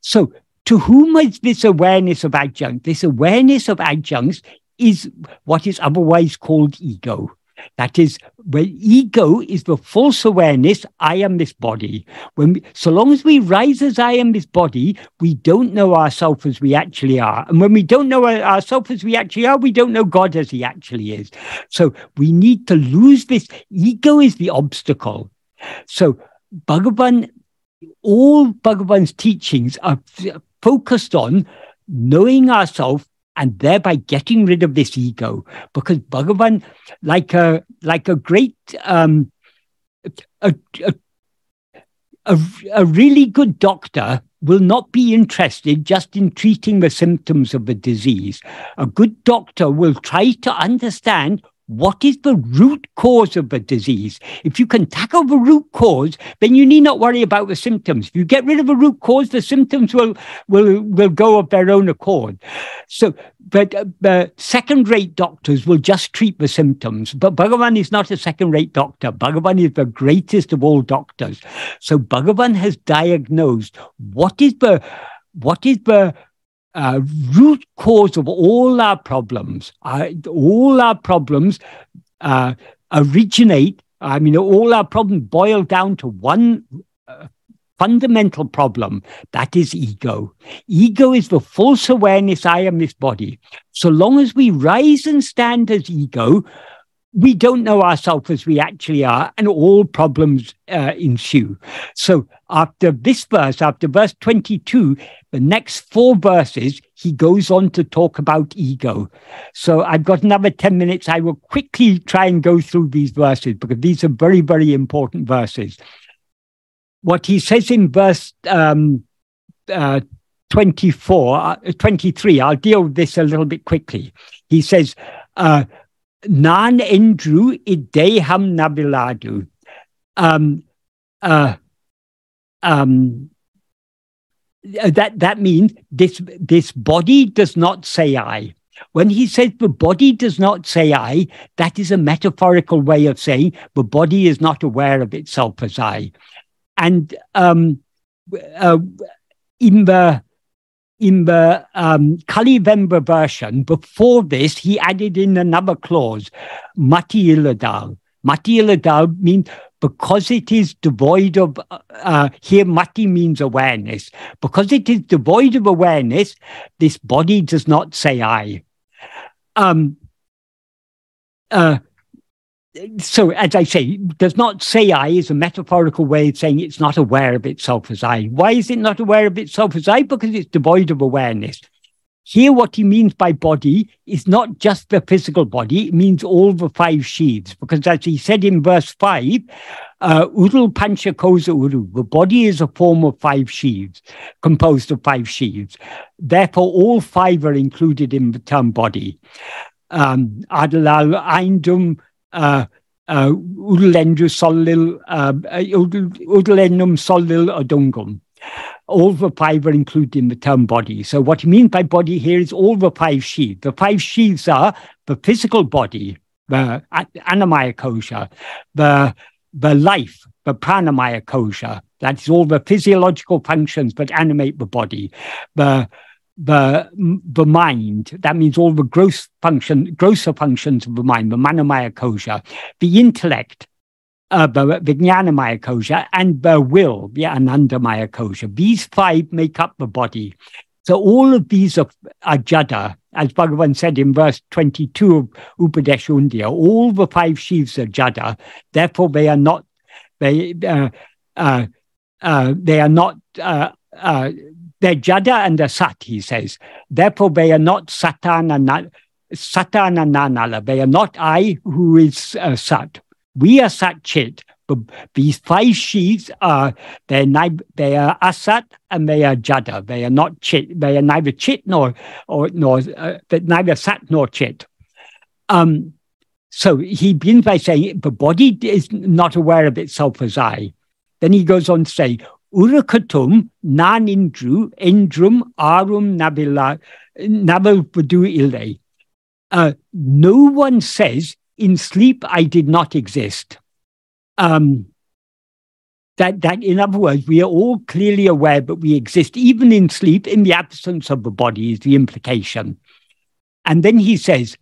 So, to whom is this awareness of adjunct? This awareness of adjuncts is what is otherwise called ego. That is, when ego is the false awareness, I am this body. When we, so long as we rise as I am this body, we don't know ourselves as we actually are. And when we don't know ourselves as we actually are, we don't know God as He actually is. So we need to lose this. Ego is the obstacle. So Bhagavan, all Bhagavan's teachings are focused on knowing ourselves and thereby getting rid of this ego. Because Bhagavan, like a like a great um, a, a, a, a really good doctor will not be interested just in treating the symptoms of the disease. A good doctor will try to understand what is the root cause of the disease? If you can tackle the root cause, then you need not worry about the symptoms. If you get rid of the root cause, the symptoms will will will go of their own accord. So, but uh, second-rate doctors will just treat the symptoms. But Bhagavan is not a second-rate doctor. Bhagavan is the greatest of all doctors. So Bhagavan has diagnosed what is the what is the uh, root cause of all our problems. Uh, all our problems uh, originate, I mean, all our problems boil down to one uh, fundamental problem that is ego. Ego is the false awareness I am this body. So long as we rise and stand as ego, we don't know ourselves as we actually are, and all problems uh, ensue. So, after this verse, after verse 22, the next four verses, he goes on to talk about ego. So, I've got another 10 minutes. I will quickly try and go through these verses because these are very, very important verses. What he says in verse um, uh, 24, uh, 23, I'll deal with this a little bit quickly. He says, uh, nan endru ideham nabiladu. Um, uh, um, that that means this this body does not say I. When he says the body does not say I, that is a metaphorical way of saying the body is not aware of itself as I. And um, uh, in the in the um, version, before this, he added in another clause, Mati Iladal. Mati Iladal means because it is devoid of, uh, here Mati means awareness. Because it is devoid of awareness, this body does not say I. Um, uh, so as I say, does not say I is a metaphorical way of saying it's not aware of itself as I. Why is it not aware of itself as I? Because it's devoid of awareness. Here, what he means by body is not just the physical body, it means all the five sheaths. Because as he said in verse 5, uh, Urul Pancha Kosa Uru, the body is a form of five sheaths, composed of five sheaths. Therefore, all five are included in the term body. Um, Adalal Eindum Udulendu Solil, Udulenum Solil Adungum all the five are included in the term body. So what he means by body here is all the five sheaths. The five sheaths are the physical body, the annamaya kosha, the, the life, the pranamaya kosha. That is all the physiological functions that animate the body. The the the mind. That means all the gross function, grosser functions of the mind, the manamaya kosha, the intellect, uh, Vijnanamaya kosha, and the will, the Anandamaya kosha. These five make up the body. So all of these are, are jada, as Bhagavan said in verse 22 of Upadesha all the five sheaths are jada. Therefore, they are not, they, uh, uh, uh, they are not, uh, uh, they're jada and the sat, he says. Therefore, they are not satana, satana nanala. They are not I who is uh, sat. We are Satchit, but these five sheaths are they're they are Asat and they are Jada. They are not Chit. They are neither Chit nor or nor uh, neither Sat nor Chit. Um, so he begins by saying the body is not aware of itself as I. Then he goes on to say, Urakatum nan indru endrum arum nabila nabil ile. Uh, no one says in sleep, I did not exist. Um, that, that, in other words, we are all clearly aware that we exist, even in sleep, in the absence of the body, is the implication. And then he says,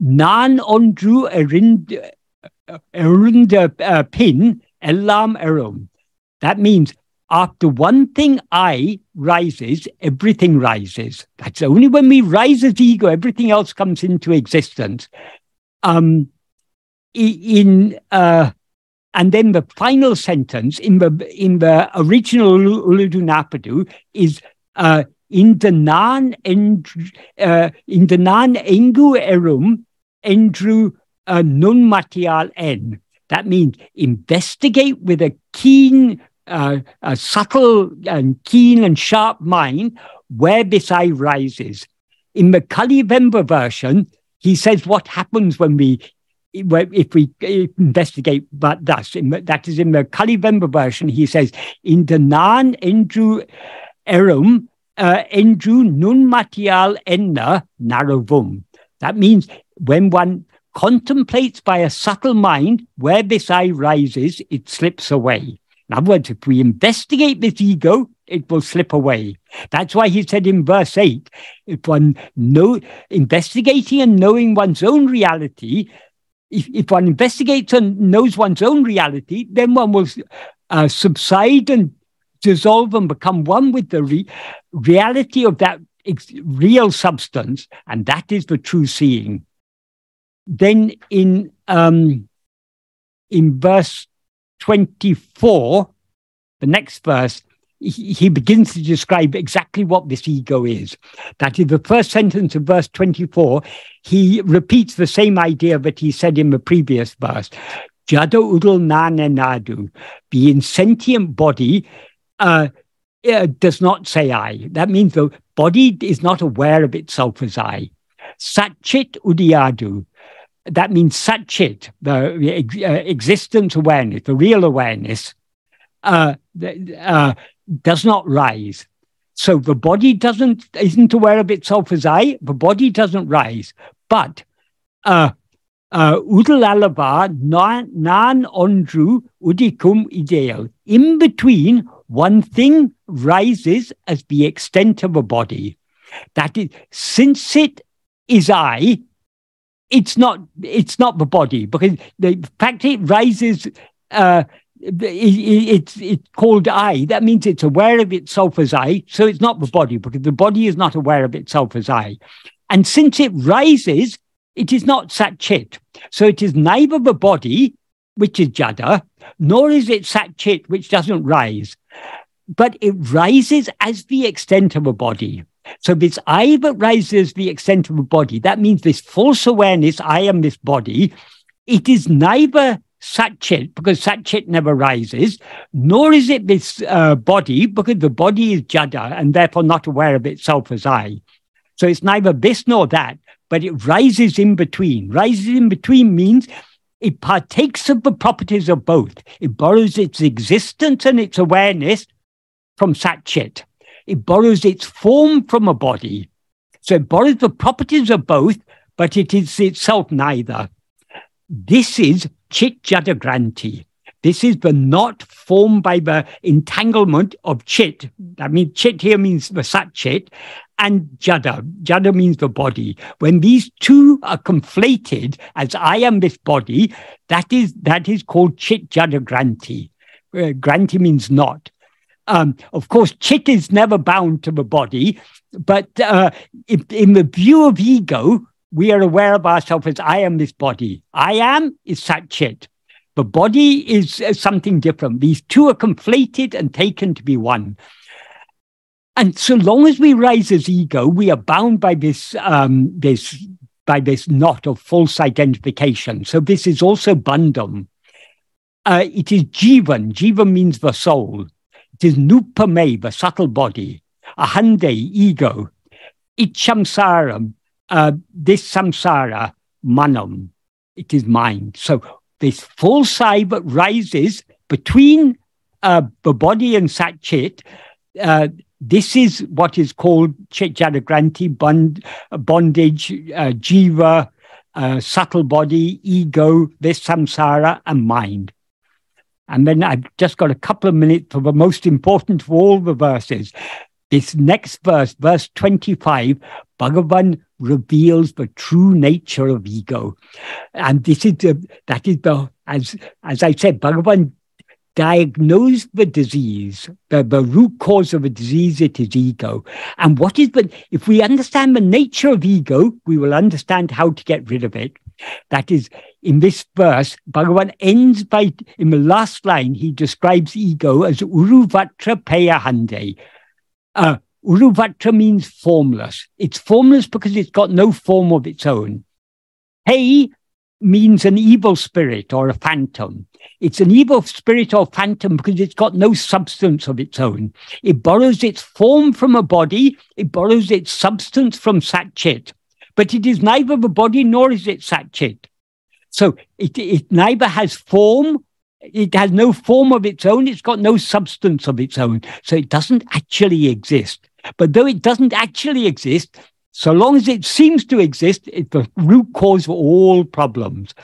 Nan ondru erinda uh, pin elam erum. That means after one thing I rises, everything rises. That's only when we rise as ego, everything else comes into existence um, in uh, and then the final sentence in the in the original Ulladu Narpadu is uh, in the non uh, in the non engu erum endru uh, matial en. That means investigate with a keen, uh, a subtle and keen and sharp mind where this eye rises. In the Kalivenba version, he says what happens when we if we investigate but thus that is in the Kalivenba version he says in the nan endru erum uh, endru nun matial enna naravum that means when one contemplates by a subtle mind where this eye rises it slips away in other words if we investigate this ego it will slip away. That's why he said in verse 8 if one know, investigating and knowing one's own reality, if, if one investigates and knows one's own reality, then one will uh, subside and dissolve and become one with the re- reality of that ex- real substance, and that is the true seeing. Then in um, in verse 24, the next verse, he begins to describe exactly what this ego is. That in the first sentence of verse 24, he repeats the same idea that he said in the previous verse. Jada udul nadu, the insentient body uh, uh, does not say I. That means the body is not aware of itself as I. Satchit udiyadu, that means Satchit, the uh, existence awareness, the real awareness, uh, uh, does not rise. So the body doesn't isn't aware of itself as I. The body doesn't rise, but uh, uh, udalalava nan ondru udikum ideal. In between, one thing rises as the extent of a body. That is, since it is I, it's not it's not the body because the fact it rises uh, it, it's it's called I. That means it's aware of itself as I. So it's not the body because the body is not aware of itself as I. And since it rises, it is not Satchit. So it is neither the body, which is Jada, nor is it Satchit, which doesn't rise. But it rises as the extent of a body. So this I that rises the extent of a body, that means this false awareness, I am this body, it is neither Satchit, because Satchit never rises, nor is it this uh, body, because the body is Jada and therefore not aware of itself as I. So it's neither this nor that, but it rises in between. Rises in between means it partakes of the properties of both. It borrows its existence and its awareness from Satchit. It borrows its form from a body. So it borrows the properties of both, but it is itself neither. This is Chit Jadagranti. This is the knot formed by the entanglement of Chit. I mean, Chit here means the Sat Chit, and Jada. Jada means the body. When these two are conflated as I am this body, that is that is called Chit Jada Granti. Uh, granti means not. Um, of course, chit is never bound to the body, but uh, if, in the view of ego, we are aware of ourselves as I am this body. I am is Sat Chit. The body is uh, something different. These two are conflated and taken to be one. And so long as we rise as ego, we are bound by this, um, this, by this knot of false identification. So this is also bandham. Uh, it is jivan. Jivan means the soul. It is nupame, the subtle body, ahande, ego, ichamsaram, uh, this samsara, manam, it is mind. So this full side that rises between uh, the body and satchit, uh, this is what is called Chitjadagranti, bond, bondage, uh, jiva, uh, subtle body, ego, this samsara, and mind. And then I've just got a couple of minutes for the most important of all the verses. This next verse, verse 25, Bhagavan reveals the true nature of ego. And this is the, that is the, as, as I said, Bhagavan diagnosed the disease, the, the root cause of a disease, it is ego. And what is the, if we understand the nature of ego, we will understand how to get rid of it. That is, in this verse, Bhagavan ends by, in the last line, he describes ego as Uruvatra Payahande. Uh, Uruvatra means formless. It's formless because it's got no form of its own. Hey means an evil spirit or a phantom. It's an evil spirit or phantom because it's got no substance of its own. It borrows its form from a body, it borrows its substance from Satchit but it is neither the body nor is it Satchit. So it, it neither has form, it has no form of its own, it's got no substance of its own. So it doesn't actually exist. But though it doesn't actually exist, so long as it seems to exist, it's the root cause for all problems.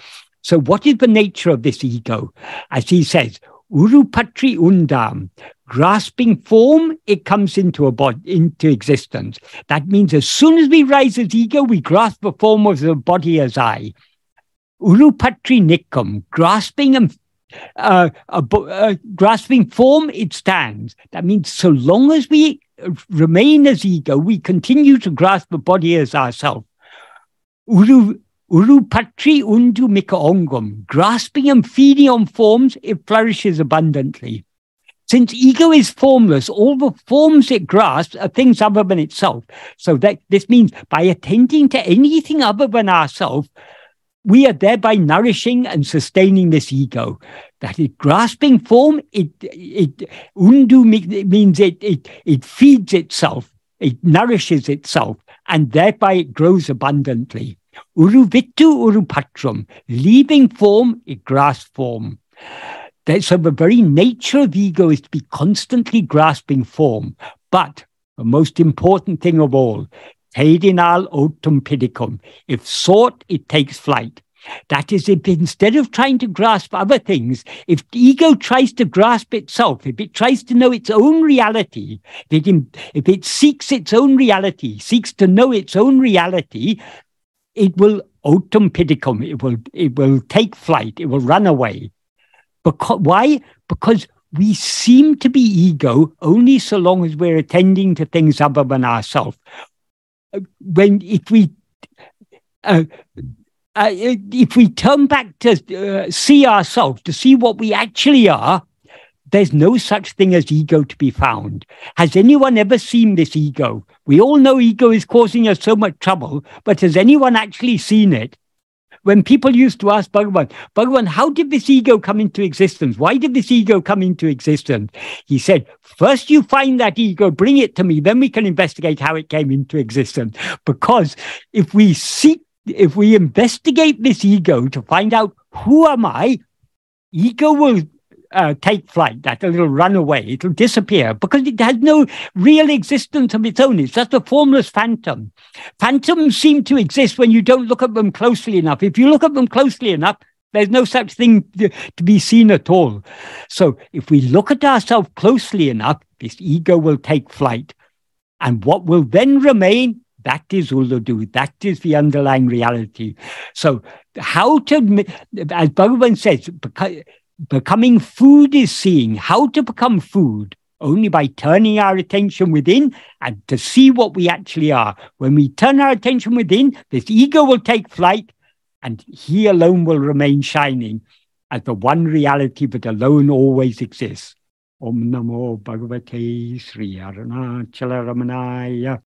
So, what is the nature of this ego? As he says, Urupatri undam, grasping form, it comes into a body, into existence. That means as soon as we rise as ego, we grasp the form of the body as I. Urupatri nikam, grasping and uh, uh, grasping form, it stands. That means so long as we remain as ego, we continue to grasp the body as ourself. Uru, urupatri undu mika ongam, grasping and feeding on forms, it flourishes abundantly. Since ego is formless, all the forms it grasps are things other than itself. So that this means by attending to anything other than ourself, we are thereby nourishing and sustaining this ego. That is grasping form, it it undu means it it it feeds itself, it nourishes itself, and thereby it grows abundantly. Uruvitu urupatrum, leaving form, it grasps form. So the very nature of ego is to be constantly grasping form. But the most important thing of all, Tedinal otum pidicum. If sought, it takes flight. That is, if instead of trying to grasp other things, if the ego tries to grasp itself, if it tries to know its own reality, if it, if it seeks its own reality, seeks to know its own reality, it will otum pidicum. It will, it will take flight. It will run away. Because, why? Because we seem to be ego only so long as we're attending to things other than ourselves when if we uh, uh, if we turn back to uh, see ourselves, to see what we actually are, there's no such thing as ego to be found. Has anyone ever seen this ego? We all know ego is causing us so much trouble, but has anyone actually seen it? When people used to ask Bhagavan, Bhagavan, how did this ego come into existence? Why did this ego come into existence? He said, first you find that ego, bring it to me, then we can investigate how it came into existence. Because if we seek, if we investigate this ego to find out who am I, ego will uh, take flight, that it'll run away, it'll disappear because it has no real existence of its own. It's just a formless phantom. Phantoms seem to exist when you don't look at them closely enough. If you look at them closely enough, there's no such thing to, be seen at all. So if we look at ourselves closely enough, this ego will take flight. And what will then remain that is Ulladu. That is the underlying reality. So, how to, as Bhagavan says, becoming food is seeing how to become food only by turning our attention within and to see what we actually are. When we turn our attention within, this ego will take flight and he alone will remain shining as the one reality that alone always exists. Om Namo Bhagavate Sri Arunachala Ramanaya.